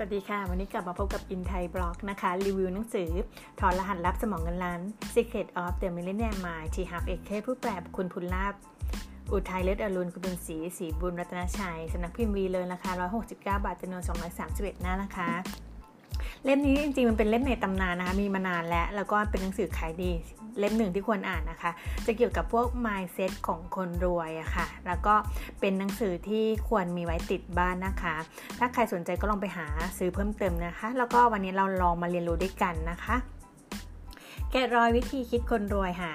สวัสดีค่ะ วันนี้กลับมาพบกับอินไทยบล็อกนะคะ รีวิวหนังสือ ถอนรหัสลับสมองเงินล้าน Secret of the Millennium Mind ที่ฮับเอกเคผู้แปลคุณพุลลาบ อุทัยเลิศอรุณคุณบุญศรีศรีบุญรัตนชัยสำนักพิมพ์วีเลยราคา 169 บาทจำนวน 231 หน้านะคะ เล่มนี้จริงๆ มันเป็นเล่มในตำนานนะคะ มีมานานแล้ว แล้วก็เป็นหนังสือขายดี เล่มหนึ่งที่ควรอ่านนะคะ จะเกี่ยวกับพวก mindset ของคนรวยอะคะ่ะ แล้วก็เป็นหนังสือที่ควรมีไว้ติดบ้านนะคะ ถ้าใครสนใจก็ลองไปหาซื้อเพิ่มเติมนะคะ แล้วก็วันนี้เราลองมาเรียนรู้ด้วยกันนะคะแกะรอยวิธีคิดคนรวยหา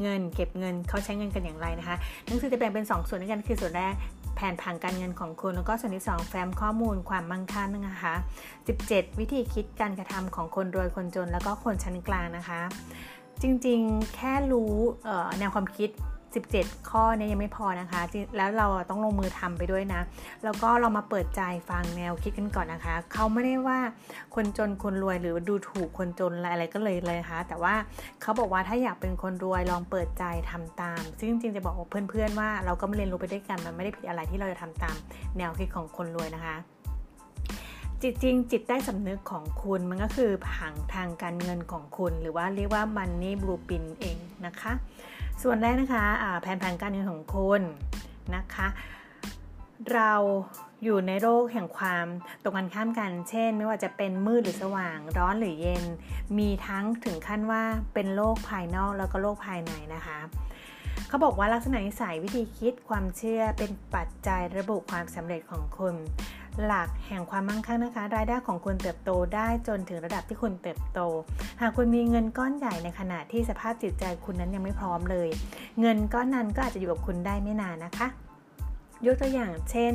เงิน เก็บเงินเขาใช้เงินกันอย่างไรนะคะหนังสือจะแบ่งเป็น 2 ส่วนด้วยกันคือส่วนแรกแผนผังการเงินของคุณแล้วก็ส่วนที่ 2 แฟ้มข้อมูลความมั่งคั่งนะคะ 17 วิธีคิดการกระทำของคนรวยคนจน แล้วก็คนชั้นกลางนะคะ จริงๆ แค่รู้แนวความคิด 17 ข้อนี้ยังไม่พอนะคะ แล้วเราต้องลงมือทำไปด้วยนะ แล้วก็เรามาเปิดใจฟังแนวคิดกันก่อนนะคะ เขาไม่ได้ว่าคนจนคนรวยหรือดูถูกคนจนอะไรก็เลยเลยนะคะ แต่ว่าเขาบอกว่าถ้าอยากเป็นคนรวยลองเปิดใจทำตาม ซึ่งจริงๆจะบอกเพื่อนๆว่าเราก็มาเรียนรู้ไปด้วยกันมันไม่ได้ผิดอะไรที่เราจะทำตามแนวคิดของคนรวยนะคะ จิตจริงจิตใต้สำนึกของคุณมันก็คือผังทางการเงินของคุณ หรือว่าเรียกว่า Money Blueprint เองนะคะ ส่วนแรกนะคะะแผนผังการเงินของคุณนะคะ เราอยู่ในโลกแห่งความตรงกันข้ามกัน เช่น ไม่ว่าจะเป็นมืดหรือสว่าง ร้อนหรือเย็น มีทั้งถึงขั้นว่าเป็นโลกภายนอกแล้วก็โลกภายในนะคะเขาบอกว่าลักษณะนิสัยวิธีคิดความเชื่อเป็นปัจจัยระบุความสำเร็จของคุณ หลักแห่งความมั่งคั่งนะคะ รายได้ของคุณเติบโตได้จนถึงระดับที่คุณเติบโต หากคุณมีเงินก้อนใหญ่ในขณะที่สภาพจิตใจคุณนั้นยังไม่พร้อมเลย เงินก้อนนั้นก็อาจจะอยู่กับคุณได้ไม่นานนะคะ ยกตัวอย่างเช่น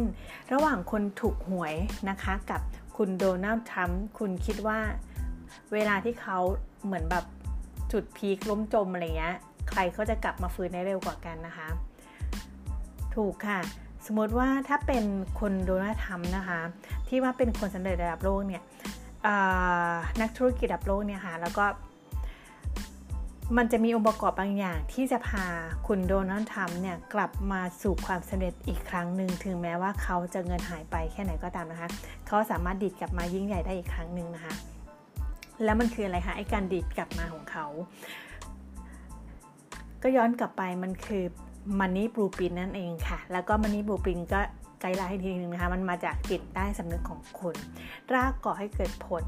ระหว่างคนถูกหวยนะคะกับคุณโดนัลด์ทรัมป์คุณคิดว่าเวลาที่เขาเหมือนแบบจุดพีคล้มจมอะไรเงี้ยใครเขาจะกลับมาฟื้นได้เร็วกว่ากันนะคะ ถูกค่ะ สมมติว่าถ้าเป็นคนโดนัทรัมนะคะ ที่ว่าเป็นคนสำเร็จระดับโลกเนี่ยนักธุรกิจระดับโลกเนี่ยค่ะแล้วก็มันจะมีองค์ประกอบบางอย่างที่จะพาคุณโดนัลด์ทรัมป์เนี่ยกลับมาสู่ความสำเร็จอีกครั้งหนึ่งถึงแม้ว่าเขาจะเงินหายไปแค่ไหนก็ตามนะคะ เขาสามารถดิดกลับมายิ่งใหญ่ได้อีกครั้งหนึ่งนะคะ แล้วมันคืออะไรคะไอ้การดิดกลับมาของเขา ก็ย้อนกลับไปมันคือ มันนี่บลูปินนั่นเองค่ะ แล้วก็มันนี่บลูปินก็ไกด์ไลน์ให้ทีนึงนะคะ มันมาจากจิตใต้สำนึกของคุณรากก่อให้เกิดผล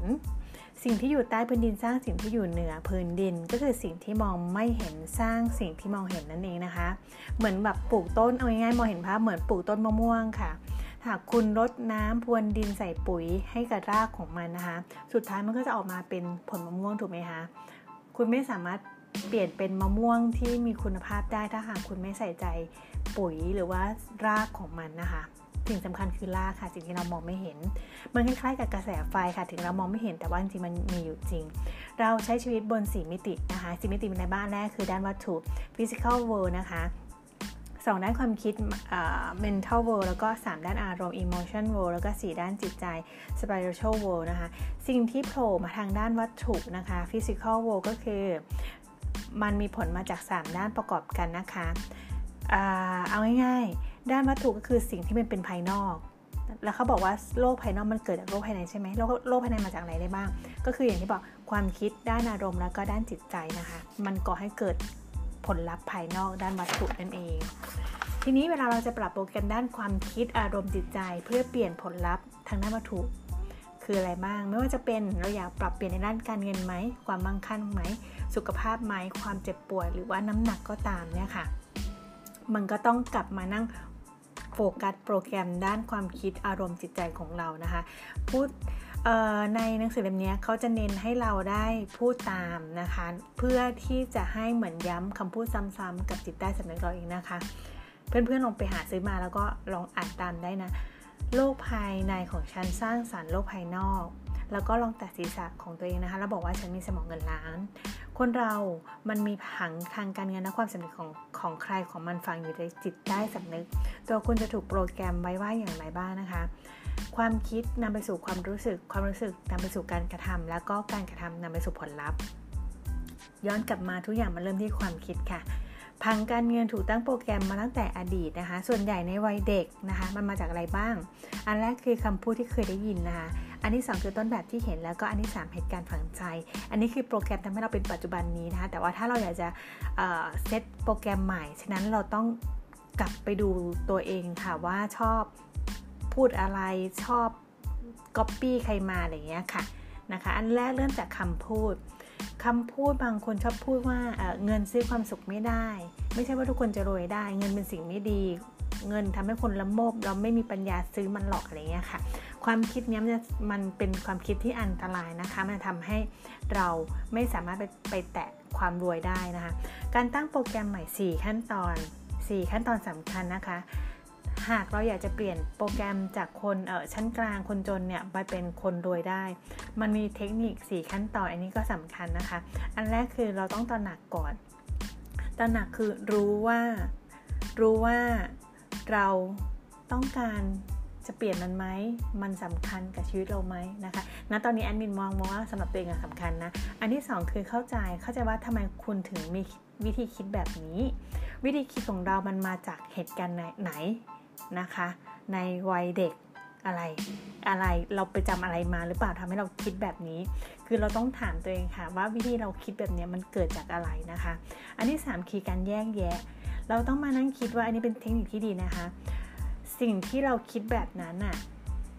สิ่งที่อยู่ใต้พื้นดินสร้างสิ่งที่อยู่เหนือพื้นดิน ก็คือสิ่งที่มองไม่เห็นสร้างสิ่งที่มองเห็นนั่นเองนะคะ เหมือนแบบปลูกต้นเอาง่ายๆมองเห็นภาพเหมือนปลูกต้นมะม่วงค่ะหากคุณรดน้ำพรวนดินใส่ปุ๋ยให้กับรากของมันนะคะ สุดท้ายมันก็จะออกมาเป็นผลมะม่วงถูกไหมคะ คุณไม่สามารถ เปลี่ยนเป็นมะม่วงที่มีคุณภาพได้ถ้าหากคุณไม่ใส่ใจปุ๋ยหรือว่ารากของมันนะคะสิ่งสำคัญคือรากค่ะ สิ่งที่เรามองไม่เห็น มันคล้ายๆกับกระแสไฟค่ะ ถึงเรามองไม่เห็นแต่ว่าจริงๆมันมีอยู่จริง เราใช้ชีวิตบนสีมิตินะคะสีมิติในบ้านแรกคือด้านวัตถุ physical world นะคะสองด้านความคิด mental world แล้วก็ 3 ด้านอารมณ์ emotion world แล้วก็ 4 ด้านจิตใจ spiritual world นะคะ สิ่งที่โผล่มาทางด้านวัตถุนะคะ physical world ก็คือ มันมีผลมาจาก 3 ด้านประกอบกันนะคะเอาง่ายๆ ด้านวัตถุก็คือสิ่งที่มันเป็นภายนอก แล้วเขาบอกว่าโลกภายนอกมันเกิดจากโลกภายในใช่ไหมโลกโลกภายในมาจากอะไรได้บ้าง ก็คืออย่างที่บอกความคิดด้านอารมณ์แล้วก็ด้านจิตใจนะคะ มันก่อให้เกิดผลลัพธ์ภายนอกด้านวัตถุนั่นเอง ทีนี้เวลาเราจะปรับโปรแกรมด้านความคิดอารมณ์จิตใจ เพื่อเปลี่ยนผลลัพธ์ทางด้านวัตถุ คืออะไรบ้าง ไม่ว่าจะเป็นเราอยากปรับเปลี่ยนในด้านการเงินไหม ความมั่งคั่งไหม สุขภาพไหม ความเจ็บป่วยหรือว่าน้ำหนักก็ตามเนี่ยค่ะ มันก็ต้องกลับมานั่งโฟกัสโปรแกรมด้านความคิดอารมณ์จิตใจของเรานะคะ พูดในหนังสือเล่มนี้เขาจะเน้นให้เราได้พูดตามนะคะ เพื่อที่จะให้เหมือนย้ำคำพูดซ้ำๆกับจิตใต้สำนึกเราเองนะคะ เพื่อนๆลองไปหาซื้อมาแล้วก็ลองอ่านตามได้นะ โลกภายในของฉันสร้างสารรค์โลกภายนอก แล้วก็ลองตัดศีรษะของตัวเองนะคะ แล้วบอกว่าฉันมีสมองเงินล้าน คนเรา มันมีผังทางการเงินและความสำเร็จของของใครของมันฝังอยู่ในจิตใต้สำนึก ตัวคุณจะถูกโปรแกรมไว้ว่าอย่างไรบ้างนะคะ ความคิดนำไปสู่ความรู้สึก ความรู้สึกนำไปสู่การกระทำแล้วก็การกระทำนำไปสู่ผลลัพธ์ ย้อนกลับมาทุกอย่างมันเริ่มที่ความคิดค่ะ พังการเงินถูกตั้งโปรแกรมมาตั้งแต่อดีตนะคะ ส่วนใหญ่ในวัยเด็กนะคะ มันมาจากอะไรบ้าง อันแรกคือคำพูดที่เคยได้ยินนะคะ อันที่ 2 คือต้นแบบที่เห็นแล้วก็อันที่ 3 เหตุการณ์ฝังใจ อันนี้คือโปรแกรมทำให้เราเป็นปัจจุบันนี้นะคะ แต่ว่าถ้าเราอยากจะเซตโปรแกรมใหม่ ฉะนั้นเราต้องกลับไปดูตัวเองค่ะว่าชอบพูดอะไรชอบก๊อปปี้ใครมาอะไรเงี้ยค่ะนะคะ อันแรกเริ่มจากคำพูด คำพูดบางคนชอบพูดว่าเเงินซื้อความสุขไม่ได้ ไม่ใช่ว่าทุกคนจะรวยได้ เงินเป็นสิ่งไม่ดี เงินทำให้คนละโมบ เราไม่มีปัญญาซื้อมันหลอกอะไรเงี้ยค่ะ ความคิดนี้มันมันเป็นความคิดที่อันตรายนะคะ มันทำให้เราไม่สามารถไปไปแตะความรวยได้นะคะ การตั้งโปรแกรมใหม่ 4 ขั้นตอน 4 ขั้นตอนสำคัญนะคะ หากเราอยากจะเปลี่ยนโปรแกรมจากคนเออชั้นกลางคนจนเนี่ยไปเป็นคนรวยได้ มันมีเทคนิค 4 ขั้นตอนอันนี้ก็สำคัญนะคะ อันแรกคือเราต้องตระหนักก่อน ตระหนักคือรู้ว่ารู้ว่าเราต้องการจะเปลี่ยนมันไหม มันสำคัญกับชีวิตเราไหมนะคะณตอนนี้แอดมินมองมองว่าสำหรับตัวเองสำคัญนะ อันที่ 2 คือเข้าใจ เข้าใจว่าทำไมคุณถึงมีวิธีคิดแบบนี้ วิธีคิดของเรามันมาจากเหตุการณ์ไหน นะคะ ในวัยเด็กอะไรอะไรเราไปจำอะไรมาหรือเปล่าทำให้เราคิดแบบนี้ คือเราต้องถามตัวเองค่ะ ว่าวิธีเราคิดแบบนี้มันเกิดจากอะไรนะคะ อันที่3คือการแยกแยะ เราต้องมานั่งคิดว่าอันนี้เป็นเทคนิคที่ดีนะคะ สิ่งที่เราคิดแบบนั้นอะ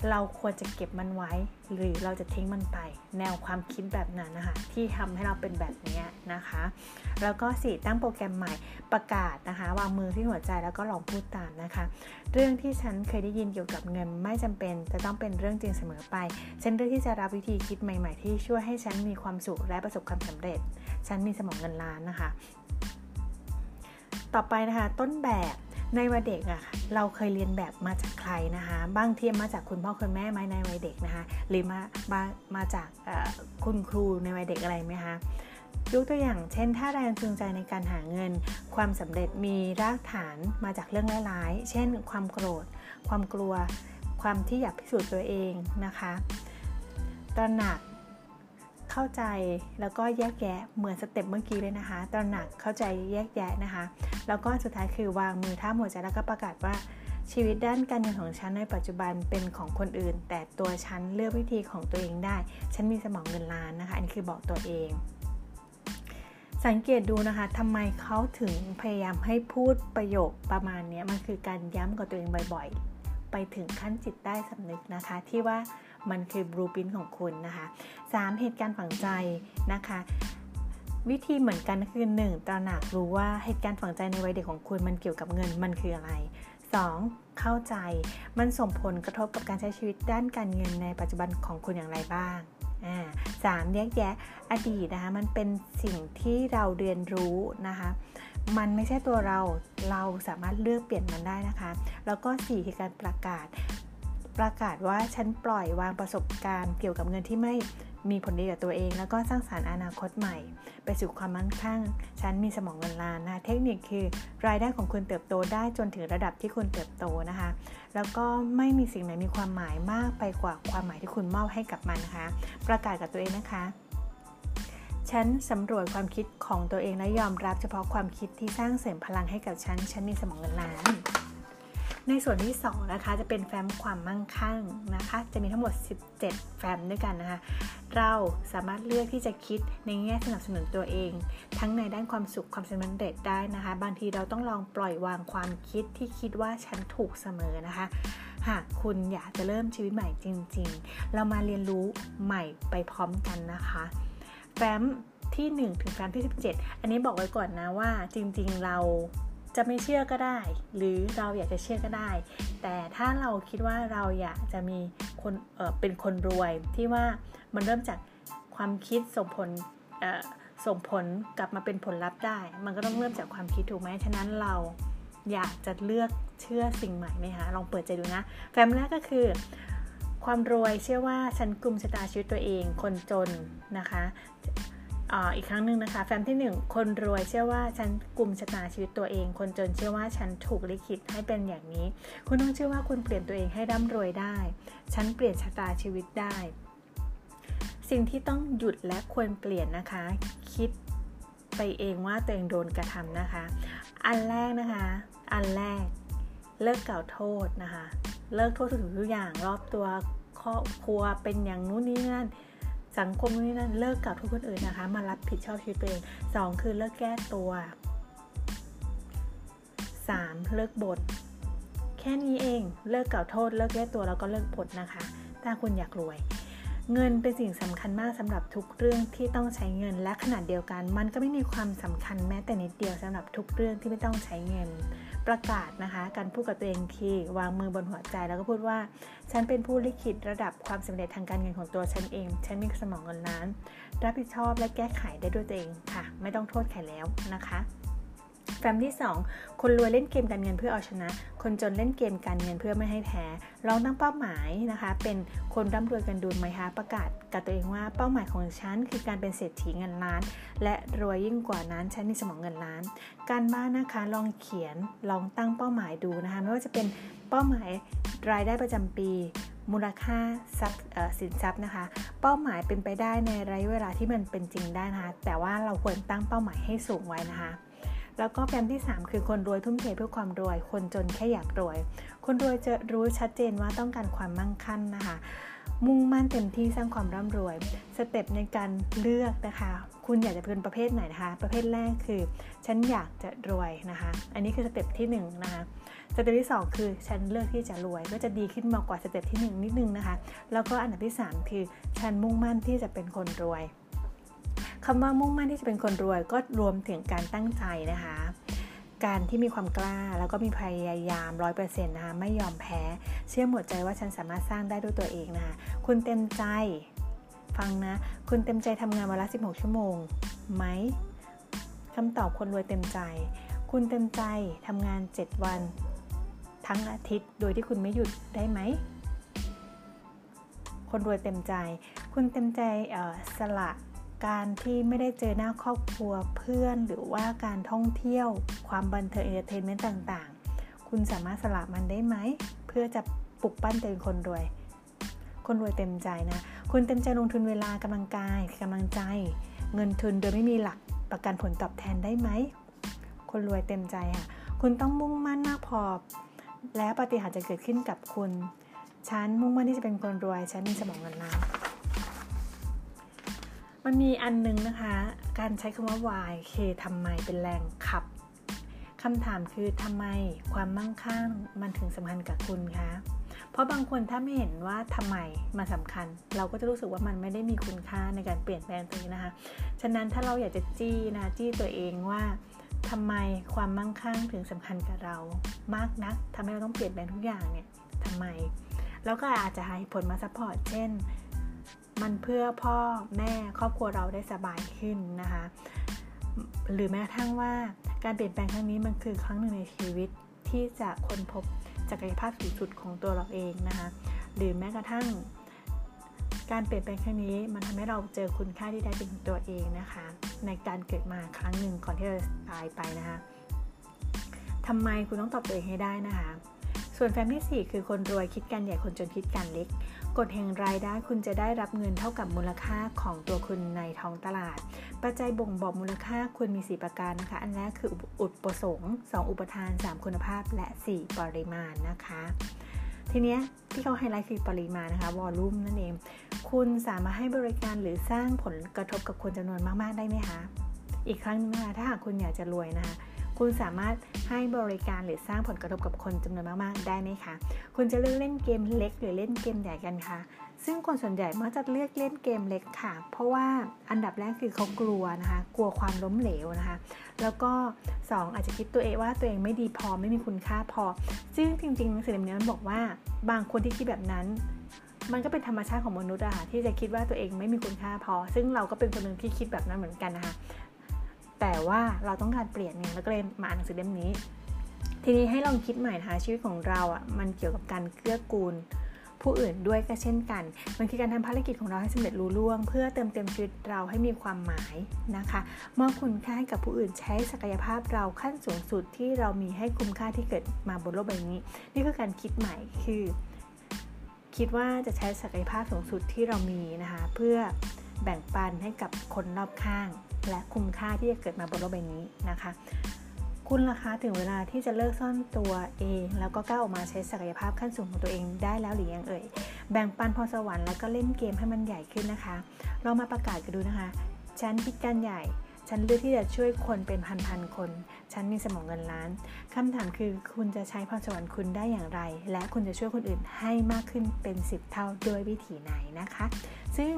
เราควรจะเก็บมันไว้ หรือเราจะทิ้งมันไป แนวความคิดแบบนั้นนะคะ ที่ทำให้เราเป็นแบบนี้นะคะ แล้วก็สี่ตั้งโปรแกรมใหม่ประกาศนะคะ วางมือที่หัวใจแล้วก็ลองพูดตามนะคะ เรื่องที่ฉันเคยได้ยินเกี่ยวกับเงินไม่จำเป็นจะต้องเป็นเรื่องจริงเสมอไป ฉันเลือกที่จะรับวิธีคิดใหม่ๆ ที่ช่วยให้ฉันมีความสุขและประสบความสำเร็จ ฉันมีสมองเงินล้านนะคะ ต่อไปนะคะต้นแบบ ในวัยเด็กอะเราเคยเรียนแบบมาจากใครนะคะบางทีมาจากคุณพ่อคุณแม่ไหมในวัยเด็กนะคะหรือมามามาจากคุณครูในวัยเด็กอะไรไหมคะยกตัวอย่างเช่น ถ้าแรงจูงใจในการหาเงิน ความสำเร็จมีรากฐานมาจากเรื่องร้ายๆ เช่น ความโกรธ ความกลัว ความที่อยากพิสูจน์ตัวเองนะคะ ตระหนัก เข้าใจแล้วก็แยกแยะเหมือนสเต็ปเมื่อกี้เลยนะคะ ตระหนักเข้าใจแยกแยะนะคะ แล้วก็สุดท้ายคือวางมือท่าหัวใจแล้วก็ประกาศว่าชีวิตด้านการเงินของฉันในปัจจุบันเป็นของคนอื่น แต่ตัวฉันเลือกวิธีของตัวเองได้ ฉันมีสมองเงินล้านนะคะ อันนี้คือบอกตัวเอง สังเกตดูนะคะทำไมเขาถึงพยายามให้พูดประโยคประมาณนี้มันคือการย้ำกับตัวเองบ่อยๆ ไปถึงขั้นจิตได้สำนึกนะคะ ที่ว่า มันคือบลูปินของคุณนะคะ 3. เหตุการณ์ฝังใจนะคะวิธีเหมือนกันคือ 1. ตระหนักรู้ว่าเหตุการณ์ฝังใจในวัยเด็กของคุณมันเกี่ยวกับเงินมันคืออะไร 2. เข้าใจมันส่งผลกระทบกับการใช้ชีวิตด้านการเงินในปัจจุบันของคุณอย่างไรบ้างสามแยกแยะอดีตนะคะมันเป็นสิ่งที่เราเรียนรู้นะคะมันไม่ใช่ตัวเราเราสามารถเลือกเปลี่ยนมันได้นะคะ แล้วก็4คือการประกาศ ประกาศว่าฉันปล่อยวางประสบการณ์เกี่ยวกับเงินที่ไม่มีผลดีกับตัวเอง แล้วก็สร้างสารรค์อนาคตใหม่ ไปสู่ความมั่งคั่ง ฉันมีสมองเงินล้านนะเทคนิคคือ รายได้ของคุณเติบโตได้จนถึงระดับที่คุณเติบโตนะคะ แล้วก็ไม่มีสิ่งไหนมีความหมายมากไปกว่าความหมายที่คุณมอบให้กับมันนะคะ ประกาศกับตัวเองนะคะฉันสำรวจความคิดของตัวเองและยอมรับเฉพาะความคิดที่สร้างเสริมพลังให้กับฉัน ฉันมีสมองเงินล้าน ในส่วนที่ 2 นะคะ จะเป็นแฟ้มความมั่งคั่งนะคะ จะมีทั้งหมด 17 แฟ้มด้วยกันนะคะ เราสามารถเลือกที่จะคิดในแง่สนับสนุนตัวเอง ทั้งในด้านความสุขความสำเร็จได้นะคะ บางทีเราต้องลองปล่อยวางความคิดที่คิดว่าฉันถูกเสมอนะคะหากคุณอยากจะเริ่มชีวิตใหม่จริง ๆ เรามาเรียนรู้ใหม่ไปพร้อมกันนะคะ แฟ้มที่ 1 ถึงแฟ้มที่ 17 อันนี้บอกไว้ก่อนนะว่าจริง ๆ เรา จะไม่เชื่อก็ได้ หรือเราอยากจะเชื่อก็ได้ แต่ถ้าเราคิดว่าเราอยากจะมีคนเเป็นคนรวยที่ว่ามันเริ่มจากความคิดส่งผลส่งผลกลับมาเป็นผลลัพธ์ได้ มันก็ต้องเริ่มจากความคิดถูกไหมฉะนั้นเราอยากจะเลือกเชื่อสิ่งใหม่ไหมคะลองเปิดใจดูนะแฟ้มแรกก็คือ ความรวยเชื่อว่าฉันกลุ่มชะตาชีวิตตัวเอง คนจนนะคะ อีกครั้งหนึ่งนะคะ แฟ้มที่ 1 คนรวยเชื่อว่าฉันกลุ่มชะตาชีวิตตัวเอง คนจนเชื่อว่าฉันถูกลิขิตให้เป็นอย่างนี้ คุณต้องเชื่อว่าคุณเปลี่ยนตัวเองให้ร่ำรวยได้ ฉันเปลี่ยนชะตาชีวิตได้ สิ่งที่ต้องหยุดและควรเปลี่ยนนะคะ คิดไปเองว่าตัวเองโดนกระทำนะคะ อันแรกนะคะ อันแรกเลิกกล่าวโทษนะคะ เลิกโทษทุกทุกอย่างรอบตัวครอบครัวเป็นอย่างนู้นนี่นั่น สังคมนี้นั่นเลิกกับทุกคนอื่นนะคะ มารับผิดชอบชีวิตตัวเองสองคือเลิกแก้ตัวสามเลิกบท แค่นี้เองเลิกกล่าวโทษ เลิกแก้ตัวแล้วก็เลิกบทนะคะ ถ้าคุณอยากรวย เงินเป็นสิ่งสำคัญมากสำหรับทุกเรื่องที่ต้องใช้เงินและขนาดเดียวกัน มันก็ไม่มีความสำคัญแม้แต่นิดเดียวสำหรับทุกเรื่องที่ไม่ต้องใช้เงิน ประกาศนะคะการพูดกับตัวเองคือวางมือบนหัวใจแล้วก็พูดว่า ฉันเป็นผู้ลิขิตระดับความสำเร็จทางการเงินของตัวฉันเอง ฉันมีสมองเงินล้าน รับผิดชอบและแก้ไขได้ด้วยตัวเองค่ะ ไม่ต้องโทษใครแล้วนะคะ แฟมที่ 2 คนรวยเล่นเกมการเงินเพื่อเอาชนะ คนจนเล่นเกมการเงินเพื่อไม่ให้แพ้ลองตั้งเป้าหมายนะคะ เป็นคนร่ำรวยกันดูไหมคะประกาศกับตัวเองว่าเป้าหมายของฉันคือการเป็นเศรษฐีเงินล้าน และรวยยิ่งกว่านั้นฉันมีสมองเงินล้าน การบ้านนะคะลองเขียนลองตั้งเป้าหมายดูนะคะไม่ว่าจะเป็นเป้าหมายรายได้ประจำปีมูลค่าทรัพย์สินทรัพย์นะคะ เป้าหมายเป็นไปได้ในระยะเวลาที่มันเป็นจริงได้นะคะ แต่ว่าเราควรตั้งเป้าหมายให้สูงไว้นะคะ แล้วก็แปมที่ 3 คือคนรวยทุ่มเทเพื่อความรวย คนจนแค่อยากรวย คนรวยจะรู้ชัดเจนว่าต้องการความมั่งคั่งนะคะ มุ่งมั่นเต็มที่สร้างความร่ำรวย step ในการเลือกนะคะ คุณอยากจะเป็นประเภทไหนนะคะ ประเภทแรกคือ ฉันอยากจะรวยนะคะ อันนี้คือ step ที่1นนะคะ step ที่ 2 คือฉันเลือกที่จะรวยก็จะดีขึ้นมากกว่า step ที่ 1 นิดนึงนะคะ แล้วก็อันดับที่ 3 คือฉันมุ่งมั่นที่จะเป็นคนรวย คำว่ามุ่งมั่นที่จะเป็นคนรวยก็รวมถึงการตั้งใจนะคะ การที่มีความกล้าแล้วก็มีพยายามร้อยเปอร์เซ็นต์นะคะไม่ยอมแพ้ เชื่อหมดใจว่าฉันสามารถสร้างได้ด้วยตัวเองนะคะคุณเต็มใจฟังนะ คุณเต็มใจทำงานวันละ 16 ชั่วโมงไหมคำตอบคนรวยเต็มใจ คุณเต็มใจทำงาน 7 วัน ทั้งอาทิตย์ โดยที่คุณไม่หยุดได้ไหม คนรวยเต็มใจ คุณเต็มใจสละ การที่ไม่ได้เจอหน้าครอบครัวเพื่อนหรือว่าการท่องเที่ยวความบันเทิง entertainment ต่างๆ คุณสามารถสละมันได้ไหม เพื่อจะปลุกปั้นตัวเองคนรวย คนรวยเต็มใจนะ คุณเต็มใจลงทุนเวลากำลังกายกำลังใจ เงินทุนโดยไม่มีหลักประกันผลตอบแทนได้ไหม คนรวยเต็มใจค่ะ คุณต้องมุ่งมั่นมากพอ แล้วปาฏิหาริย์จะเกิดขึ้นกับคุณ ฉันมุ่งมั่นที่จะเป็นคนรวย ฉันมีสมองเงินล้าน มันมีอันนึงนะคะ การใช้คำว่า why เคทำไมเป็นแรงขับคำถามคือทำไมความมั่งคั่งมันถึงสำคัญกับคุณคะ เพราะบางคนถ้าไม่เห็นว่าทำไมมันสำคัญ เราก็จะรู้สึกว่ามันไม่ได้มีคุณค่าในการเปลี่ยนแปลงตัวนี้นะคะ ฉะนั้นถ้าเราอยากจะจี้นะจี้ตัวเองว่าทำไมความมั่งคั่งถึงสำคัญกับเรามากนักทำให้เราต้องเปลี่ยนแปลงทุกอย่างเนี่ยทำไม แล้วก็อาจจะเหตุผลมา support เช่น มันเพื่อพ่อแม่ครอบครัวเราได้สบายขึ้นนะคะ หรือแม้กระทั่งว่าการเปลี่ยนแปลงครั้งนี้มันคือครั้งหนึ่งในชีวิตที่จะค้นพบศักยภาพสูงสุดของตัวเราเองนะคะ หรือแม้กระทั่ง การเปลี่ยนแปลงครั้งนี้ มันทำให้เราเจอคุณค่าที่ได้เป็นตัวเองนะคะ ในการเกิดมาครั้งหนึ่งก่อนที่เราจะตายไปนะคะทำไมคุณต้องตอบตัวเองให้ได้นะคะ ส่วนแฟมที่ 4 คือคนรวยคิดกันใหญ่คนจนคิดกันเล็ก กฎแห่งรายได้คุณจะได้รับเงินเท่ากับมูลค่าของตัวคุณในท้องตลาด ปัจจัยบ่งบอกมูลค่าคุณมี 4 ประการนะคะ อันแรกคืออุปสงค์ 2 อุปทาน 3 คุณภาพ และ 4 ปริมาณนะคะ ทีเนี้ยที่เขาไฮไลท์คือปริมาณนะคะวอลลุ่มนั่นเอง คุณสามารถให้บริการหรือสร้างผลกระทบกับคนจำนวนมาก ๆ ได้ไหมคะ อีกครั้งนึงนะคะถ้าหากคุณอยากจะรวยนะคะ คุณสามารถให้บริการหรือสร้างผลกระทบกับคนจำนวนมากๆ ได้ไหมคะ คุณจะเลือกเล่นเกมเล็ก หรือเล่นเกมใหญ่กันคะซึ่งคนส่วนใหญ่มักจะเลือกเล่นเกมเล็กค่ะ เพราะว่าอันดับแรกคือเขากลัวนะคะ กลัวความล้มเหลวนะคะ แล้วก็ 2 อาจจะคิดตัวเองว่าตัวเองไม่ดีพอไม่มีคุณค่าพอ ซึ่งจริงๆหนังสือเล่มนี้มันบอกว่าบางคนที่คิดแบบนั้น มันก็เป็นธรรมชาติของมนุษย์อะค่ะที่จะคิดว่าตัวเองไม่มีคุณค่าพอ ซึ่งเราก็เป็นคนหนึ่งที่คิดแบบนั้นเหมือนกันนะคะ แต่ว่าเราต้องการเปลี่ยนไงแล้วก็เลยมาอ่านหนังสือเล่มนี้ ทีนี้ให้ลองคิดใหม่นะคะชีวิตของเราอะ่ะมันเกี่ยวกับการเกื้อกูลผู้อื่นด้วยก็เช่นกันมันคือการทำภารกิจของเราให้สำเร็จรุ่ล่วง เพื่อเติมเต็มชีวิตเราให้มีความหมายนะคะมอบคุณค่าให้กับผู้อื่นใช้ศักยภาพเราขั้นสูงสุดที่เรามีให้คุ้มค่าที่เกิดมาบนโลกใบนี้ นี่คือการคิดใหม่คือ คิดว่าจะใช้ศักยภาพสูงสุดที่เรามีนะคะเพื่อแบ่งปันให้กับคนรอบข้าง และคุ้มค่าที่จะเกิดมาบนโลกใบนี้นะคะ คุณล่ะคะถึงเวลาที่จะเลิกซ่อนตัวเอง แล้วก็ก้าวออกมาใช้ศักยภาพขั้นสูงของตัวเองได้แล้วหรือยังเอ่ย แบ่งปันพรสวรรค์แล้วก็เล่นเกมให้มันใหญ่ขึ้นนะคะ เรามาประกาศกันดูนะคะฉันคิการใหญ่ฉันเลือกที่จะช่วยคนเป็นพันๆคน ฉันมีสมองเงินล้าน คำถามคือคุณจะใช้พรสวรรค์คุณได้อย่างไร และคุณจะช่วยคนอื่นให้มากขึ้นเป็น 10 เท่าด้วยวิธีไหนนะคะ ซึ่ง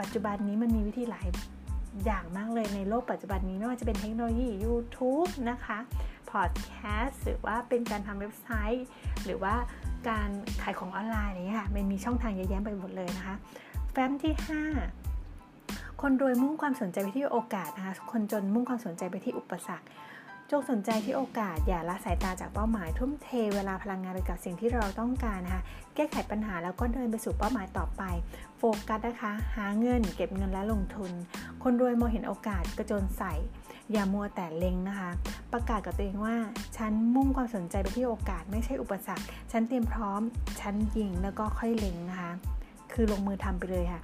ปัจจุบันนี้มันมีวิธีหลาย อย่างมากเลยในโลกปัจจุบันนี้ไม่ว่าจะเป็นเทคโนโลยี YouTube นะคะพอดแคสต์หรือว่าเป็นการทำเว็บไซต์ หรือว่าการขายของออนไลน์นี้ค่ะมันมีช่องทางเยอะแยะไปหมดเลยนะคะแฟ้มที่ 5 คนรวยมุ่งความสนใจไปที่โอกาสนะคะคนจนมุ่งความสนใจไปที่อุปสรรคจงสนใจที่โอกาสอย่าละสายตาจากเป้าหมายทุ่มเทเวลาพลังงานไปกับสิ่งที่เราต้องการนะคะแก้ไขปัญหาแล้วก็เดินไปสู่เป้าหมายต่อไป ฟกัสนะคะ หาเงินเก็บเงินและลงทุน คนรวยมองเห็นโอกาสกระโจนใส่ อย่ามัวแต่เล็งนะคะ ประกาศกับตัวเองว่า ฉันมุ่งความสนใจไปที่โอกาสไม่ใช่อุปสรรค ฉันเตรียมพร้อม ฉันยิงแล้วก็ค่อยเล็งนะคะ คือลงมือทำไปเลยค่ะ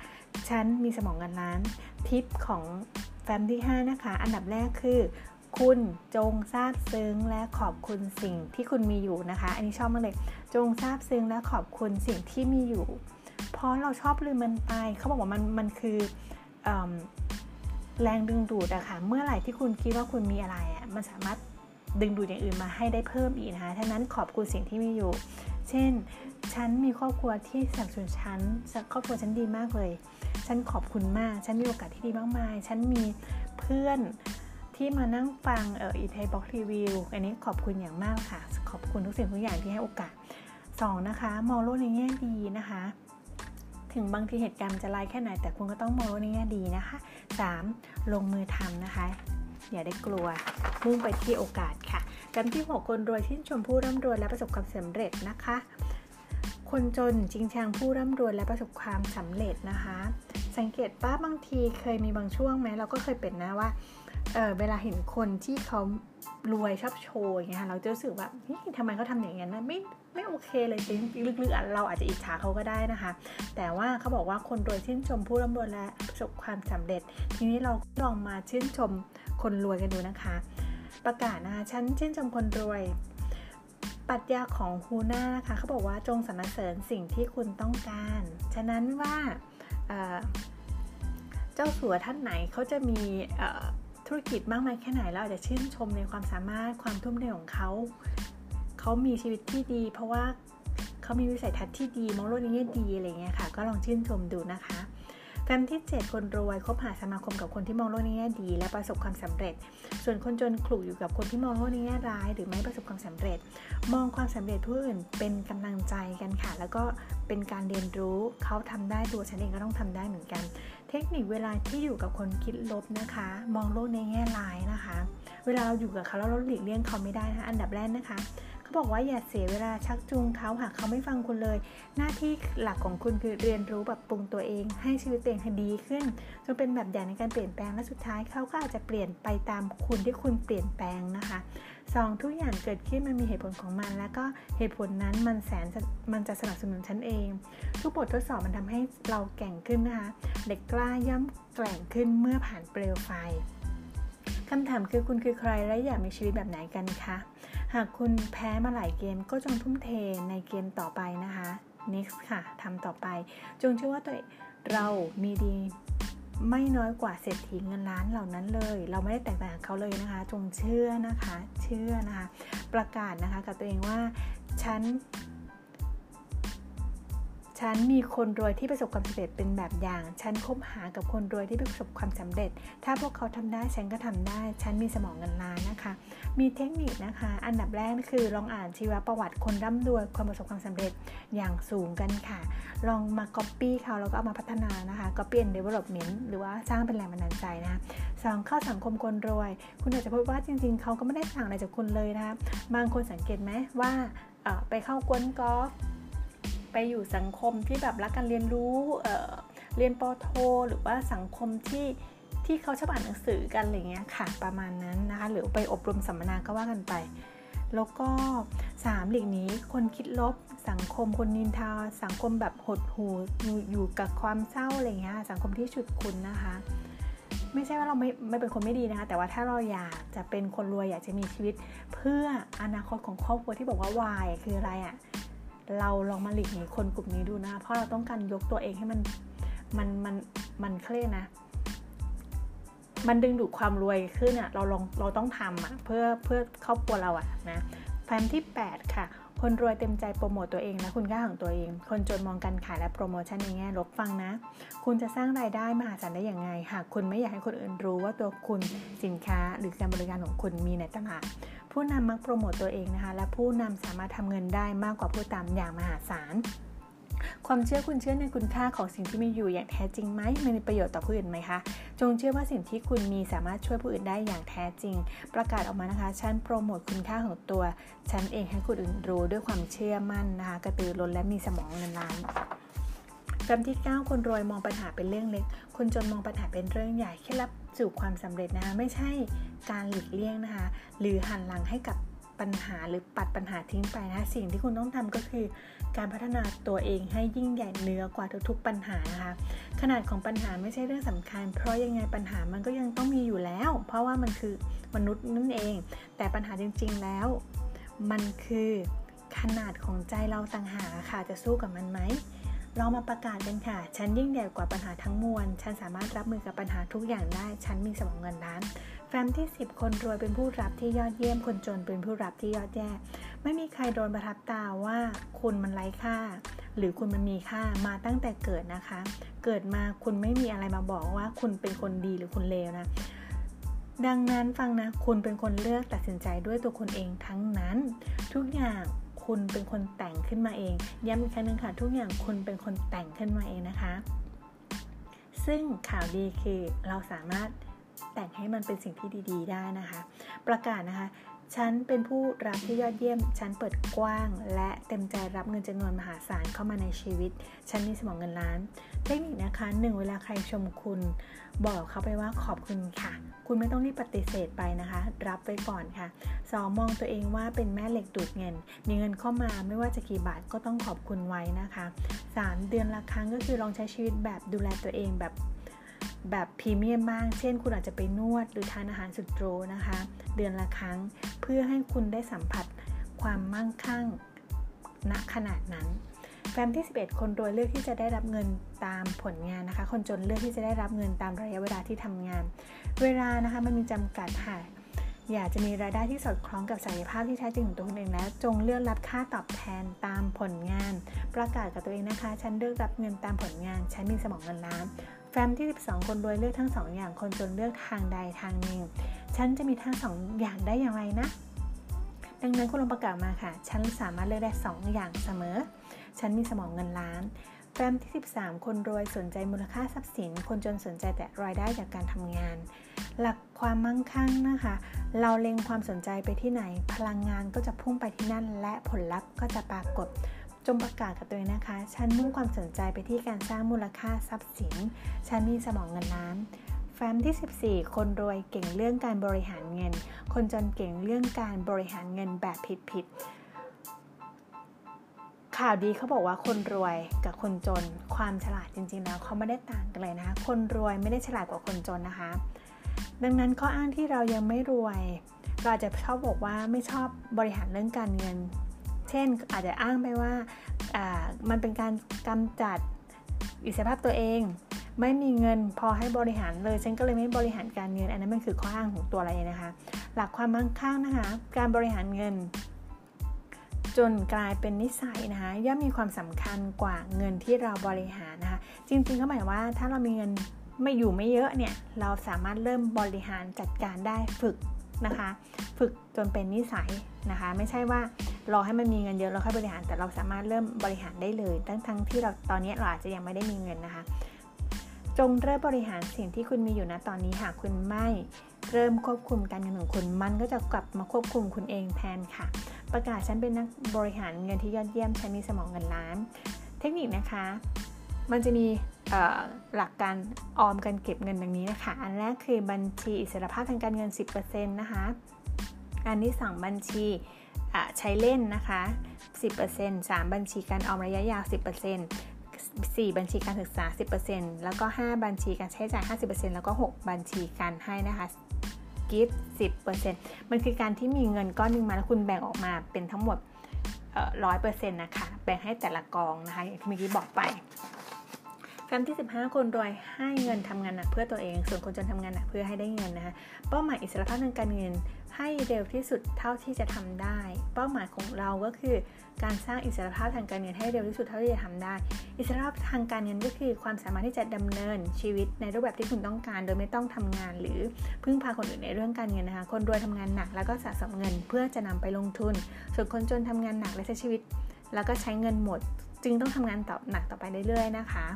ฉันมีสมองเงินล้าน ทิปของแฟมที่ 5 นะคะ อันดับแรกคือคุณจงซาบซึ้งและขอบคุณสิ่งที่คุณมีอยู่นะคะ อันนี้ชอบมากเลย จงซาบซึ้งและขอบคุณสิ่งที่มีอยู่ เพราะเราชอบลืมมันไปเขาบอกว่ามันมันคืออแรงดึงดูดอะคะ่ะ เมื่อไหร่ที่คุณคิดว่าคุณมีอะไรอะมันสามารถดึงดูดอย่างอื่นมาให้ได้เพิ่มอีกนะคะทั้งนั้นขอบคุณสิ่งที่มีอยู่ เช่น ฉันมีครอบครัวที่สนับสนุนฉัน ครอบครัวฉันดีมากเลย ฉันขอบคุณมาก ฉันมีโอกาสที่ดีมากมาย ฉันมีเพื่อนที่มานั่งฟังเออ InThai Book Review อันนี้ขอบคุณอย่างมากค่ะ ขอบคุณทุกสิ่งทุกอย่างที่ให้โอกาส 2 นะคะ มองโลกในแง่ดีนะคะ ถึงบางทีเหตุการณ์จะร้ายแค่ไหน แต่คุณก็ต้องมองในแง่ดีนะคะ 3. ลงมือทำนะคะ อย่าได้กลัวมุ่งไปที่โอกาสค่ะอันที่6คนรวยชื่นชมผู้ร่ำรวยและประสบความสำเร็จนะคะ คนจนชิงชังผู้ร่ำรวยและประสบความสำเร็จนะคะ สังเกตป้าบางทีเคยมีบางช่วงไหมเราก็เคยเป็นนะว่า เออเวลาเห็นคนที่เขารวยชอบโชว์อย่างเงี้ยเราจะรู้สึกว่าเฮ้ยทำไมเขาทำอย่างนั้นนะไม่ไม่โอเคเลยจริงลึกๆเราอาจจะอิจฉาเขาก็ได้นะคะ แต่ว่าเขาบอกว่าคนรวยชื่นชมผู้ร่ำรวยและประสบความสำเร็จ ทีนี้เราลองมาชื่นชมคนรวยกันดูนะคะ ประกาศนะคะฉันชื่นชมคนรวยปรัชญาของฮูน่านะคะเขาบอกว่าจงสรรเสริญสิ่งที่คุณต้องการ ฉะนั้นว่าเจ้าสัวท่านไหนเขาจะมี ธุรกิจมากมายแค่ไหนเราอาจจะชื่นชมในความสามารถความทุ่มเทของเขา เขามีชีวิตที่ดี เพราะว่าเขามีวิสัยทัศน์ที่ดีมองโลกในแง่ดีอะไรเงี้ยค่ะ ก็ลองชื่นชมดูนะคะแฟมที่ 7 คนรวยคบหาสมาคมกับคนที่มองโลกในแง่ดี และประสบความสำเร็จ ส่วนคนจนคลุกอยู่กับคนที่มองโลกในแง่ร้าย หรือไม่ประสบความสำเร็จ มองความสำเร็จผู้อื่นเป็นกำลังใจกันค่ะ แล้วก็เป็นการเรียนรู้เขาทำได้ตัวฉันเองก็ต้องทำได้เหมือนกัน เทคนิคเวลาที่อยู่กับคนคิดลบนะคะ มองโลกในแง่ร้ายนะคะ เวลาเราอยู่กับเขาแล้วเราหลีกเลี่ยงเขาไม่ได้นะคะ อันดับแรกนะคะ เขาบอกว่าอย่าเสียเวลาชักจูงเขาหากเขาไม่ฟังคุณเลย หน้าที่หลักของคุณคือเรียนรู้ปรับปรุงตัวเอง ให้ชีวิตตัวเองดีขึ้นจนเป็นแบบอย่างในการเปลี่ยนแปลงและสุดท้ายเขาก็อาจจะเปลี่ยนไปตามคุณที่คุณเปลี่ยนแปลงนะคะ 2. ทุกอย่างเกิดขึ้นมันมีเหตุผลของมัน แล้วก็เหตุผลนั้นมันแสนมันจะสนับสนุนฉันเอง ทุกบททดสอบมันทำให้เราแก่งขึ้นนะคะเด็กกล้าย่อมแกร่งขึ้นเมื่อผ่านเปลวไฟคำถามคือคุณคือใครและอยากมีชีวิตแบบไหนกันคะ หากคุณแพ้มาหลายเกมก็จงทุ่มเทในเกมต่อไปนะคะ next ค่ะทำต่อไป จงเชื่อว่าตัวเรามีดีไม่น้อยกว่าเศรษฐีเงินล้านเหล่านั้นเลย เราไม่ได้แตกต่างเขาเลยนะคะ จงเชื่อนะคะ เชื่อนะคะ ประกาศนะคะกับตัวเองว่า ฉัน ฉันมีคนรวยที่ประสบความสำเร็จเป็นแบบอย่าง ฉันคบหากับคนรวยที่ประสบความสำเร็จ ถ้าพวกเขาทำได้ฉันก็ทำได้ ฉันมีสมองเงินล้านนะคะ มีเทคนิคนะคะ อันดับแรกคือลองอ่านชีวประวัติคนร่ำรวยความประสบความสำเร็จอย่างสูงกันค่ะ ลองมา Copy เขาแล้วก็เอามาพัฒนานะคะ Copy and Development หรือว่าสร้างเป็นแรงบันดาลใจนะสองเข้าสังคมคนรวย คุณอาจจะพบว่าจริง ๆ เขาก็ไม่ได้ต่างอะไรจากคุณเลยนะคะบางคนสังเกตไหมว่าไปเข้ากวนกอล์ฟ ไปอยู่สังคมที่แบบรักการเรียนรู้เเรียนปโท หรือว่าสังคมที่ที่เขาชอบอ่านหนังสือกันอะไรเงี้ยค่ะประมาณนั้นนะคะ หรือไปอบรมสัมมนาก็ว่ากันไป แล้วก็ 3 หลีกนี้คนคิดลบสังคมคนนินทา สังคมแบบหดหูอยู่กับความเศร้าอะไรเงี้ยสังคมที่ฉุดคุณนะคะไม่ใช่ว่าเราไม่ไม่เป็นคนไม่ดีนะคะ แต่ว่าถ้าเราอยากจะเป็นคนรวยอยากจะมีชีวิต เพื่ออนาคตของครอบครัวที่บอกว่าวายคืออะไรอะ่ะ เราลองมาหลีกหนีคนกลุ่มนี้ดูนะ เพราะเราต้องการยกตัวเองให้มันมันมันมันเครียดนะ มันดึงดูดความรวยขึ้นอะ่ะเราลองเราต้องทำอะ่ะเพื่อเพื่อครอบครัวเราอะ่ะนะแฟนที่ 8 ค่ะ คนรวยเต็มใจโปรโมตตัวเองและคุณค่าของตัวเอง คนจนมองการขายและโปรโมชั่นในแง่ลบฟังนะ คุณจะสร้างรายได้มหาศาลได้อย่างไง หากคุณไม่อยากให้คนอื่นรู้ว่าตัวคุณสินค้า หรือการบริการของคุณมีในตลาด ผู้นำมักโปรโมตตัวเองนะคะ และผู้นำสามารถทำเงินได้มากกว่าผู้ตามอย่างมหาศาล ความเชื่อคุณเชื่อในคุณค่าของสิ่งที่มีอยู่อย่างแท้จริงไหมมันมีประโยชน์ต่อผู้อื่นไหมคะ จงเชื่อว่าสิ่งที่คุณมีสามารถช่วยผู้อื่นได้อย่างแท้จริง ประกาศออกมานะคะฉันโปรโมทคุณค่าของตัวฉันเองให้คนอื่นรู้ด้วยความเชื่อมั่นนะคะกระตือรือร้นและมีสมองเงินล้านกำที่ 9 คนรวยมองปัญหาเป็นเรื่องเล็ก คนจนมองปัญหาเป็นเรื่องใหญ่แค่รับสู่ความสำเร็จนะคะไม่ใช่การหลีกเลี่ยงนะคะ หรือหันหลังให้กับ ปัญหาหรือปัดปัญหาทิ้งไปนะสิ่งที่คุณต้องทำก็คือ การพัฒนาตัวเองให้ยิ่งใหญ่เหนือกว่าทุกๆปัญหานะคะขนาดของปัญหาไม่ใช่เรื่องสำคัญ เพราะยังไงปัญหามันก็ยังต้องมีอยู่แล้ว เพราะว่ามันคือมนุษย์นั่นเอง แต่ปัญหาจริง ๆแล้ว มันคือขนาดของใจเราต่างหากค่ะจะสู้กับมันไหม เรามาประกาศกันค่ะ ฉันยิ่งใหญ่กว่าปัญหาทั้งมวล ฉันสามารถรับมือกับปัญหาทุกอย่างได้ ฉันมีสมองเงินล้าน แฟมที่ 10 คนรวยเป็นผู้รับที่ยอดเยี่ยม คนจนเป็นผู้รับที่ยอดแย่ ไม่มีใครโดนประทับตาว่าคุณมันไร้ค่า หรือคุณมันมีค่ามาตั้งแต่เกิดนะคะ เกิดมาคุณไม่มีอะไรมาบอกว่าคุณเป็นคนดีหรือคุณเลวนะ ดังนั้นฟังนะ คุณเป็นคนเลือกตัดสินใจด้วยตัวคุณเองทั้งนั้น ทุกอย่าง คุณเป็นคนแต่งขึ้นมาเอง ย้ำอีกครั้งนึงค่ะ ทุกอย่างคุณเป็นคนแต่งขึ้นมาเองนะคะ ซึ่งข่าวดีคือเราสามารถแต่งให้มันเป็นสิ่งที่ดี ๆ ได้นะคะ ประกาศนะคะ ฉันเป็นผู้รับที่ยอดเยี่ยม ฉันเปิดกว้าง และเต็มใจรับเงินจำนวนมหาศาลเข้ามาในชีวิต ฉันมีสมองเงินล้าน เทคนิคนะคะหนึ่งเวลาใครชมคุณ บอกเขาไปว่าขอบคุณค่ะ คุณไม่ต้องรีบปฏิเสธไปนะคะ รับไปก่อนค่ะ 2. มองตัวเองว่าเป็นแม่เหล็กดูดเงิน มีเงินเข้ามาไม่ว่าจะกี่บาทก็ต้องขอบคุณไว้นะคะ 3. เดือนละครั้งก็คือลองใช้ชีวิตแบบดูแลตัวเองแบบแบบพรีเมียมบ้างเช่น คุณอาจจะไปนวดหรือทานอาหารสุดโตรนะคะ เดือนละครั้งเพื่อให้คุณได้สัมผัสความมั่งคั่งณขนาดนั้น แฟ้มที่ 11 คนรวยเลือกที่จะได้รับเงินตามผลงานนะคะ คนจนเลือกที่จะได้รับเงินตามระยะเวลาที่ทำงาน เวลานะคะมันมีจำกัดค่ะ อยากจะมีรายได้ที่สอดคล้องกับศักยภาพที่แท้จริงของตัวเองแล้ว จงเลือกรับค่าตอบแทนตามผลงาน ประกาศกับตัวเองนะคะ ฉันเลือกรับเงินตามผลงาน ฉันมีสมองเงินล้าน แฟ้มที่ 12 คนรวยเลือกทั้ง 2 อย่าง คนจนเลือกทางใดทางหนึ่ง ฉันจะมีทั้ง 2 อย่างได้อย่างไรนะ ดังนั้นคุณลองประกาศมาค่ะ ฉันสามารถเลือกได้ 2 อย่างเสมอ ฉันมีสมองเงินล้านแฟ้มที่ 13 คนรวยสนใจมูลค่าทรัพย์สิน คนจนสนใจแต่รายได้จากการทำงาน หลักความมั่งคั่งนะคะ เราเล็งความสนใจไปที่ไหน พลังงานก็จะพุ่งไปที่นั่น และผลลัพธ์ก็จะปรากฏจงประกาศกับตัวเองนะคะ ฉันมุ่งความสนใจไปที่การสร้างมูลค่าทรัพย์สิน ฉันมีสมองเงินล้าน แฟ้มที่ 14 คนรวยเก่งเรื่องการบริหารเงิน คนจนเก่งเรื่องการบริหารเงินแบบผิดๆ ข่าวดีเขาบอกว่าคนรวยกับคนจนความฉลาดจริง ๆ แล้วเขาไม่ได้ต่างกันเลยนะคะคนรวยไม่ได้ฉลาดกว่าคนจนนะคะ ดังนั้นข้ออ้างที่เรายังไม่รวยเราจะชอบบอกว่าไม่ชอบบริหารเรื่องการเงิน เช่นอาจจะอ้างไปว่ามันเป็นการกำจัดอิสรภาพตัวเอง ไม่มีเงินพอให้บริหารเลยฉันก็เลยไม่บริหารการเงิน อันนั้นมันคือข้ออ้างของตัวอะไรนะคะ หลักความมั่งคั่งนะคะ การบริหารเงิน จนกลายเป็นนิสัยนะคะย่อมมีความสำคัญกว่าเงินที่เราบริหารนะคะ จริงๆเขาหมายว่าถ้าเรามีเงินไม่อยู่ไม่เยอะเนี่ยเราสามารถเริ่มบริหารจัดการได้ฝึกนะคะ ฝึกจนเป็นนิสัยนะคะ ไม่ใช่ว่ารอให้มันมีเงินเยอะแล้วค่อยบริหารแต่เราสามารถเริ่มบริหารได้เลย ทั้งทั้งที่เราตอนนี้เราอาจจะยังไม่ได้มีเงินนะคะ จงเริ่มบริหารสิ่งที่คุณมีอยู่นะตอนนี้หากคุณไม่เริ่มควบคุมการเงินของคุณมันก็จะกลับมาควบคุมคุณเองแทนค่ะ ประกาศฉันเป็นนักบริหารเงินที่ยอดเยี่ยมฉันมีสมองเงินล้าน เทคนิคนะคะ มันจะมีหลักการออมกันเก็บเงินดังนี้นะคะ อันแรกคือบัญชีอิสรภาพทางการเงิน 10%นะคะ อันที่2บัญชีใช้เล่นนะคะ 10% 3 บัญชีการออมระยะยาว 10% 4 บัญชีการศึกษา 10%แล้วก็ 5 บัญชีการใช้จ่าย 50%แล้วก็ 6 บัญชีการให้นะคะ กิฟต์10%มันคือการที่มีเงินก้อนหนึ่งมาแล้วคุณแบ่งออกมาเป็นทั้งหมดร้อยเปอร์เซ็นต์นะคะ แบ่งให้แต่ละกองนะคะอย่างที่เมื่อกี้บอกไป แฟ้มที่ 15 คนรวยให้เงินทำงานหนักเพื่อตัวเอง ส่วนคนจนทำงานหนักเพื่อให้ได้เงินนะคะเป้าหมายอิสรภาพทางการเงินให้เร็วที่สุดเท่าที่จะทำได้ เป้าหมายของเราก็คือ การสร้างอิสรภาพทางการเงินให้เร็วที่สุดเท่าที่จะทำได้ อิสรภาพทางการเงินก็คือความสามารถที่จะดำเนินชีวิตในรูปแบบที่คุณต้องการ โดยไม่ต้องทำงาน หรือพึ่งพาคนอื่นในเรื่องการเงินนะคะ คนรวยทำงานหนักแล้วก็สะสมเงินเพื่อจะนำไปลงทุน ส่วนคนจนทำงานหนักและใช้ชีวิต แล้วก็ใช้เงินหมด จึงต้องทำงานต่อหนักต่อไปเรื่อยๆนะคะ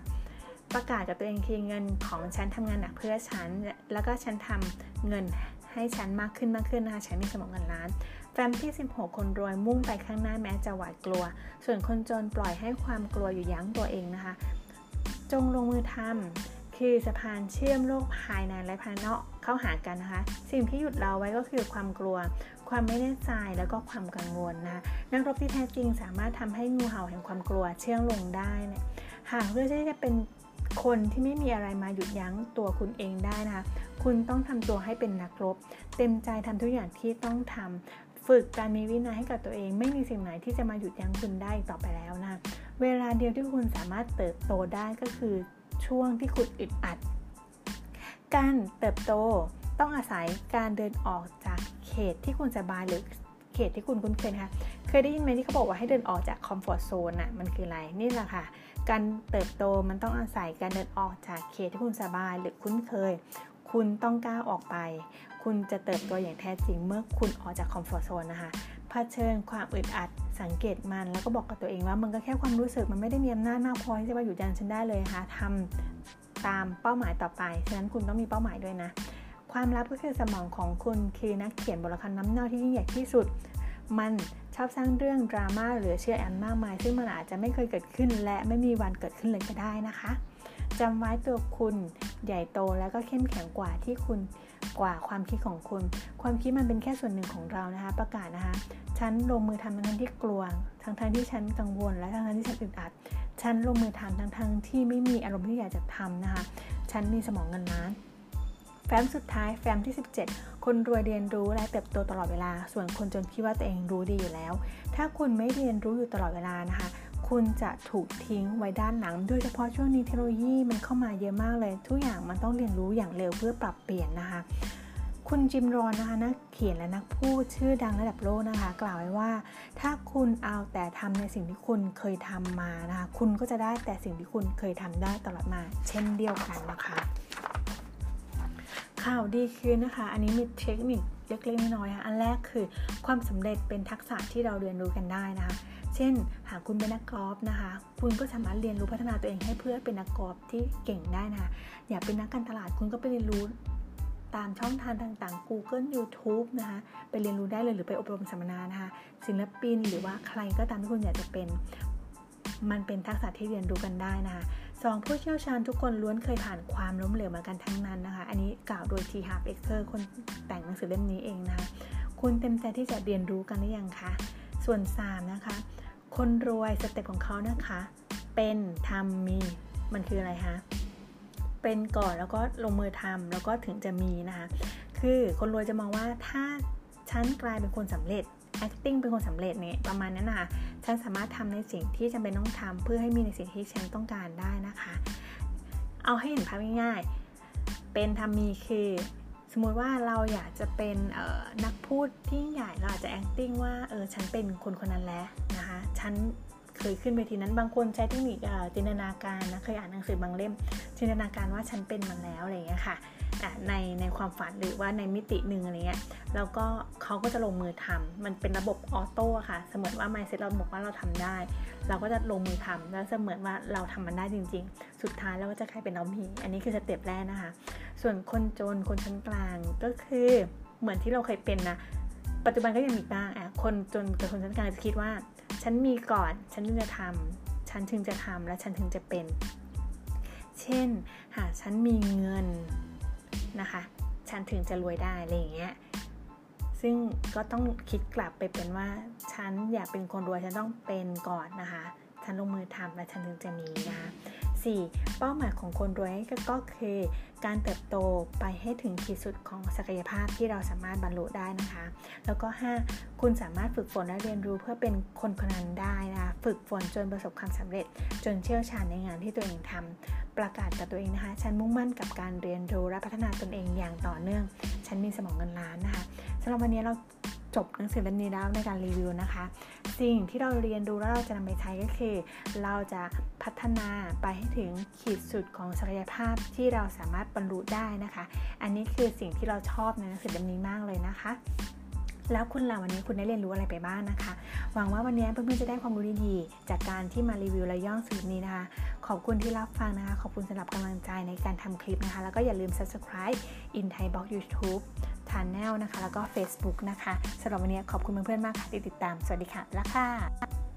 ประกาศกับตัวเองคือเงินของฉันทำงานหนักเพื่อฉัน แล้วก็ฉันทำเงินให้ฉันมากขึ้นมากขึ้นนะคะฉันมีสมองเงินล้าน แฟมที่ 16 คนรวยมุ่งไปข้างหน้าแม้จะหวาดกลัว ส่วนคนจนปล่อยให้ความกลัวอยู่ยั้งตัวเองนะคะ จงลงมือทำคือสะพานเชื่อมโลกภายในและภายนอกเข้าหากันนะคะ สิ่งที่หยุดเราไว้ก็คือความกลัว ความไม่แน่ใจแล้วก็ความกังวลนะนักรบที่แท้จริงสามารถทำให้งูเห่าแห่งความกลัวเชื่องลงได้เนี่ยหากเพื่อที่จะเป็น คนที่ไม่มีอะไรมาหยุดยั้งตัวคุณเองได้นะคะ คุณต้องทำตัวให้เป็นนักรบ เต็มใจทำทุกอย่างที่ต้องทำฝึกการมีวินัยให้กับตัวเอง ไม่มีสิ่งไหนที่จะมาหยุดยั้งคุณได้ต่อไปแล้วนะเวลาเดียวที่คุณสามารถเติบโตได้ก็คือช่วงที่คุณอึดอัด การเติบโตต้องอาศัยการเดินออกจากเขตที่คุณสบายหรือเขตที่คุณคุ้นเคยนะคะ เคยได้ยินไหมที่เขาบอกว่าให้เดินออกจากคอมฟอร์ทโซนอะมันคืออะไร นี่แหละค่ะ การเติบโตมันต้องอาศัยการเดินออกจากเขตที่คุณสบายหรือคุ้นเคย คุณต้องก้าวออกไป คุณจะเติบโตอย่างแท้จริงเมื่อคุณออกจากคอมฟอร์ทโซนนะคะเผชิญความอึดอัดสังเกตมันแล้วก็บอกกับตัวเองว่ามันก็แค่ความรู้สึกมันไม่ได้มีอำนาจมากพอที่จะมาอยู่ยันฉันได้เลยค่ะทำตามเป้าหมายต่อไปฉะนั้นคุณต้องมีเป้าหมายด้วยนะ ความลับก็คือสมองของคุณคือนักเขียนบทละครน้ำเน่าที่ยิ่งใหญ่ที่สุด มัน ชอบสร้างเรื่องดราม่าหรือเชื่อแอนมากมาย ซึ่งมันอาจจะไม่เคยเกิดขึ้น และไม่มีวันเกิดขึ้นเลยก็ได้นะคะจำไว้ตัวคุณใหญ่โตแล้วก็เข้มแข็งกว่าที่คุณกว่าความคิดของคุณ ความคิดมันเป็นแค่ส่วนหนึ่งของเรานะคะ ประกาศนะคะ ฉันลงมือทำทั้งที่กลัว ทั้งทั้งที่ฉันกังวล และทั้งทั้งที่ฉันอึดอัด ฉันลงมือทำทั้งทั้งที่ไม่มีอารมณ์ที่อยากจะทำนะคะ ฉันมีสมองเงินล้าน ฟ้มสุดท้ายแฟ้มที่ 17 คนรวยเรียนรู้และเติบโตตลอดเวลา ส่วนคนจนคิดว่าตัวเองรู้ดีอยู่แล้ว ถ้าคุณไม่เรียนรู้อยู่ตลอดเวลานะคะคุณจะถูกทิ้งไว้ด้านหลัง โดยเฉพาะช่วงนี้เทคโนโลยีมันเข้ามาเยอะมากเลย ทุกอย่างมันต้องเรียนรู้อย่างเร็วเพื่อปรับเปลี่ยนนะคะ คุณจิมรอนนะคะนักเขียนและนักพูดชื่อดังระดับโลกนะคะ กล่าวไว้ว่า ถ้าคุณเอาแต่ทำในสิ่งที่คุณเคยทำมานะคะ คุณก็จะได้แต่สิ่งที่คุณเคยทำได้ตลอดมา เช่นเดียวกันนะคะ ข่าวดีคือนะคะ อันนี้มีเทคนิคเล็กๆน้อยๆอันแรกคือความสำเร็จเป็นทักษะที่เราเรียนรู้กันได้นะคะ เช่น หากคุณเป็นนักกอล์ฟนะคะ คุณก็สามารถเรียนรู้พัฒนาตัวเองให้เพื่อเป็นนักกอล์ฟที่เก่งได้นะคะ อยากเป็นนักการตลาดคุณก็ไปเรียนรู้ตามช่องทางต่างๆ Google YouTube นะคะ ไปเรียนรู้ได้เลยหรือไปอบรมสัมมนานะคะ ศิลปินหรือว่าใครก็ตามที่คุณอยากจะเป็น มันเป็นทักษะที่เรียนรู้กันได้นะคะ สองผู้เชี่ยวชาญทุกคนล้วนเคยผ่านความล้มเหลวมากันทั้งนั้นนะคะ อันนี้กล่าวโดย T. Harv Eker คนแต่งหนังสือเล่มนี้เองนะคะคุณเต็มใจที่จะเรียนรู้กันหรือยังคะ ส่วน 3 นะคะ คนรวย step ของเขานะคะ เป็นทำมี มันคืออะไรคะเป็นก่อนแล้วก็ลงมือทำแล้วก็ถึงจะมีนะคะ คือคนรวยจะมองว่าถ้าฉันกลายเป็นคนสำเร็จ acting เป็นคนสำเร็จเนี่ยประมาณนั้นนะคะฉันสามารถทำในสิ่งที่จำเป็นต้องทำเพื่อให้มีในสิ่งที่ฉันต้องการได้นะคะ เอาให้เห็นภาพง่ายๆ เป็นทำมีคือสมมติว่าเราอยากจะเป็นนักพูดที่ใหญ่เราอาจจะ acting ว่าเออฉันเป็นคนคนนั้นแล้วนะคะฉัน เคยขึ้นไปทีนั้นบางคนใช้เทคนิคจินตนาการนะเคยอ่านหนังสือบางเล่ม จินตนาการว่าฉันเป็นมันแล้วอะไรอย่างเงี้ยค่ะในในความฝันหรือว่าในมิติหนึ่งอะไรเงี้ยแล้วก็เขาก็จะลงมือทำมันเป็นระบบ auto ค่ะ เสมือนว่า mindset เราบอกว่าเราทำได้ เราก็จะลงมือทำแล้วเสมือนว่าเราทำมันได้จริง ๆ สุดท้ายเราก็จะกลายเป็นน้องพีอันนี้คือ step แรกนะคะ ส่วนคนจนคนชั้นกลางก็คือเหมือนที่เราเคยเป็นนะปัจจุบันก็ยังมีบ้างอะคนจนกับคนชั้นกลางจะคิดว่า ฉันมีก่อน ฉันถึงจะทำฉันถึงจะทำและฉันถึงจะเป็น เช่น หากฉันมีเงินนะคะ ฉันถึงจะรวยได้อะไรอย่างเงี้ยซึ่งก็ต้องคิดกลับไปเป็นว่า ฉันอยากเป็นคนรวยฉันต้องเป็นก่อนนะคะ ฉันลงมือทำและฉันถึงจะมีนะคะ 4. เป้าหมายของคนรวยก็คือการเติบโตไปให้ถึงขีดสุดของศักยภาพที่เราสามารถบรรลุได้นะคะ แล้วก็ 5. คุณสามารถฝึกฝนและเรียนรู้เพื่อเป็นคนคนนั้นได้นะคะฝึกฝนจนประสบความสำเร็จ จนเชี่ยวชาญในงานที่ตัวเองทำประกาศกับตัวเองนะคะ ฉันมุ่งมั่นกับการเรียนรู้และพัฒนาตนเองอย่างต่อเนื่อง ฉันมีสมองเงินล้านนะคะสำหรับวันนี้เรา จบหนังสือเล่มนี้แล้วในการรีวิวนะคะ สิ่งที่เราเรียนรู้แล้วเราจะนำไปใช้ก็คือ เราจะพัฒนาไปให้ถึงขีดสุดของศักยภาพที่เราสามารถบรรลุได้นะคะ อันนี้คือสิ่งที่เราชอบในหนังสือเล่มนี้มากเลยนะคะ แล้วคุณล่ะวันนี้คุณได้เรียนรู้อะไรไปบ้างนะคะ หวังว่าวันนี้เพื่อนๆจะได้ความรู้ดีๆ จากการที่มารีวิวและย่องสืบนี้นะคะ ขอบคุณที่รับฟังนะคะ ขอบคุณสำหรับกำลังใจในการทำคลิปนะคะ แล้วก็อย่าลืม subscribe in Thai Box YouTube Channel นะคะ แล้วก็ Facebook นะคะสำหรับวันนี้ขอบคุณเพื่อนๆมากค่ะที่ติดตาม สวัสดีค่ะ แล้วค่ะ